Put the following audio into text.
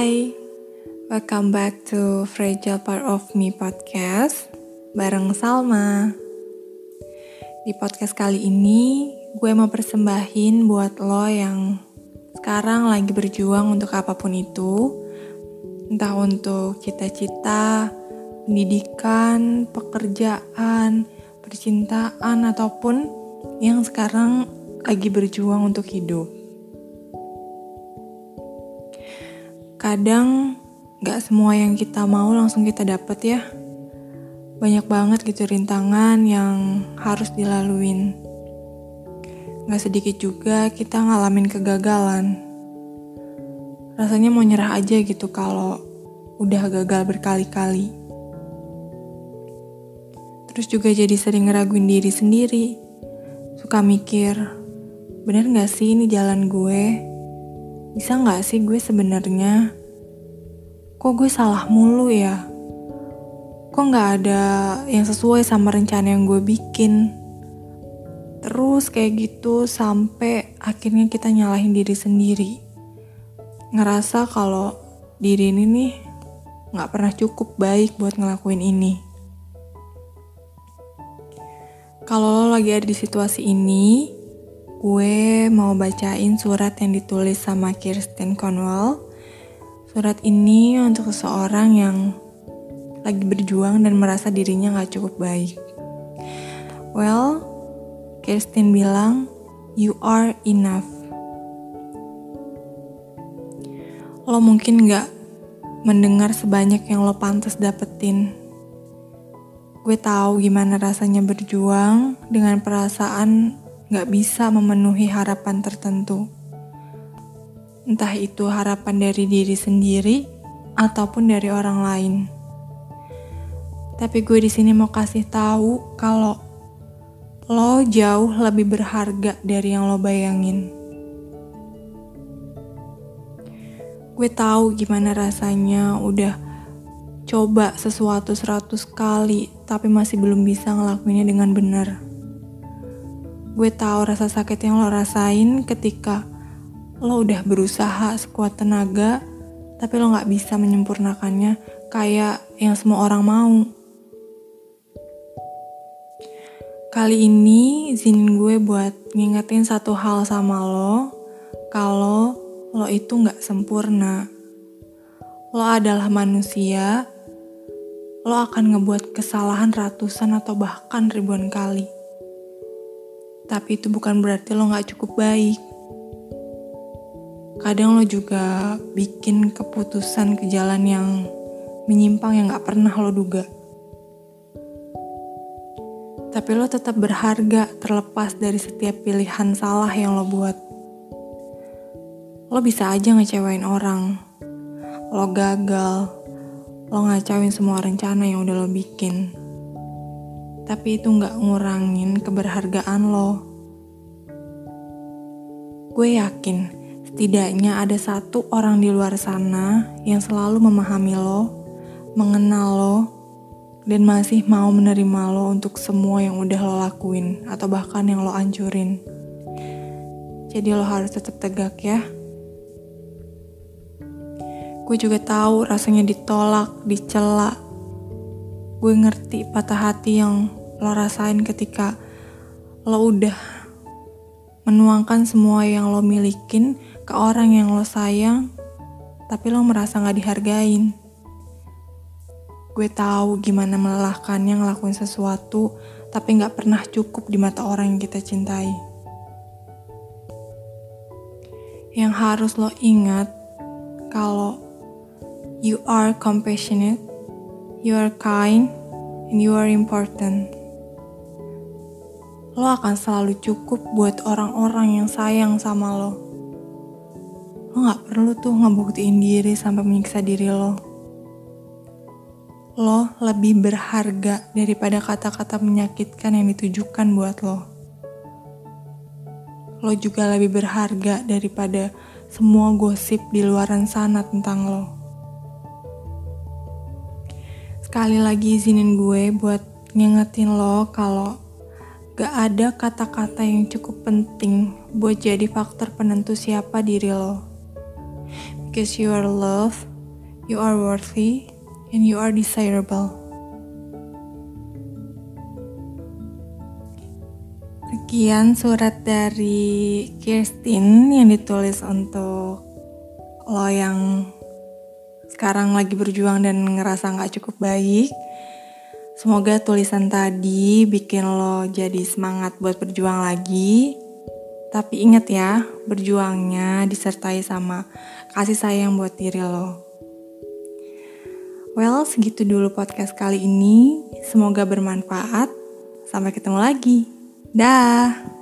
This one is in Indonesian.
Hai, welcome back to Fragile Part of Me podcast bareng Salma. Di podcast kali ini, gue mau persembahin buat lo yang sekarang lagi berjuang untuk apa pun itu, entah untuk cita-cita, pendidikan, pekerjaan, percintaan, ataupun yang sekarang lagi berjuang untuk hidup. Kadang gak semua yang kita mau langsung kita dapet ya. Banyak banget gitu rintangan yang harus dilaluin. Gak sedikit juga kita ngalamin kegagalan. Rasanya mau nyerah aja gitu kalau udah gagal berkali-kali. Terus juga jadi sering ngeraguin diri sendiri. Suka mikir, bener gak sih ini jalan gue? bisa nggak sih gue sebenarnya kok gue salah mulu ya? Kok nggak ada yang sesuai sama rencana yang gue bikin? Terus kayak gitu sampai akhirnya kita nyalahin diri sendiri. Ngerasa kalau diri ini nih nggak pernah cukup baik buat ngelakuin ini. Kalau lo lagi ada di situasi ini gue mau bacain surat yang ditulis sama Kirsten Conwell. Surat ini untuk seseorang yang lagi berjuang dan merasa dirinya gak cukup baik. Well, Kirsten bilang, you are enough. Lo mungkin gak mendengar sebanyak yang lo pantas dapetin. Gue tahu gimana rasanya berjuang dengan perasaan gak bisa memenuhi harapan tertentu. Entah itu harapan dari diri sendiri ataupun dari orang lain. Tapi gue di sini mau kasih tahu kalau lo jauh lebih berharga dari yang lo bayangin. Gue tahu gimana rasanya udah coba sesuatu seratus kali tapi masih belum bisa ngelakuinnya dengan benar. Gue tahu rasa sakit yang lo rasain ketika lo udah berusaha sekuat tenaga, tapi lo gak bisa menyempurnakannya kayak yang semua orang mau. Kali ini izinin gue buat ngingetin satu hal sama lo, kalau lo itu gak sempurna. Lo adalah manusia, lo akan ngebuat kesalahan ratusan atau bahkan ribuan kali. Tapi itu bukan berarti lo gak cukup baik. Kadang lo juga bikin keputusan ke jalan yang menyimpang yang gak pernah lo duga. Tapi lo tetap berharga terlepas dari setiap pilihan salah yang lo buat. Lo bisa aja ngecewain orang. Lo gagal. Lo ngacauin semua rencana yang udah lo bikin tapi itu nggak ngurangin keberhargaan lo. Gue yakin setidaknya ada satu orang di luar sana yang selalu memahami lo, mengenal lo, dan masih mau menerima lo untuk semua yang udah lo lakuin atau bahkan yang lo ancurin. Jadi lo harus tetap tegak ya. Gue juga tahu rasanya ditolak, dicela. Gue ngerti patah hati yang lo rasain ketika lo udah menuangkan semua yang lo milikin ke orang yang lo sayang, tapi lo merasa gak dihargain. Gue tahu gimana melelahkannya ngelakuin sesuatu, tapi gak pernah cukup di mata orang yang kita cintai. Yang harus lo ingat, kalau you are compassionate, you are kind, and you are important lo akan selalu cukup buat orang-orang yang sayang sama lo. Lo gak perlu tuh ngebuktiin diri sampai menyiksa diri lo. Lo lebih berharga daripada kata-kata menyakitkan yang ditujukan buat lo. Lo juga lebih berharga daripada semua gosip di luaran sana tentang lo. Sekali lagi izinin gue buat ngingetin lo kalau Gak ada kata-kata yang cukup penting buat jadi faktor penentu siapa diri lo. Because you are loved, You are worthy and you are desirable. Sekian surat dari Kirsten yang ditulis untuk lo yang sekarang lagi berjuang dan ngerasa gak cukup baik. Semoga tulisan tadi bikin lo jadi semangat buat berjuang lagi. Tapi ingat ya, berjuangnya disertai sama kasih sayang buat diri lo. Well, segitu dulu podcast kali ini. Semoga bermanfaat. Sampai ketemu lagi. Dah.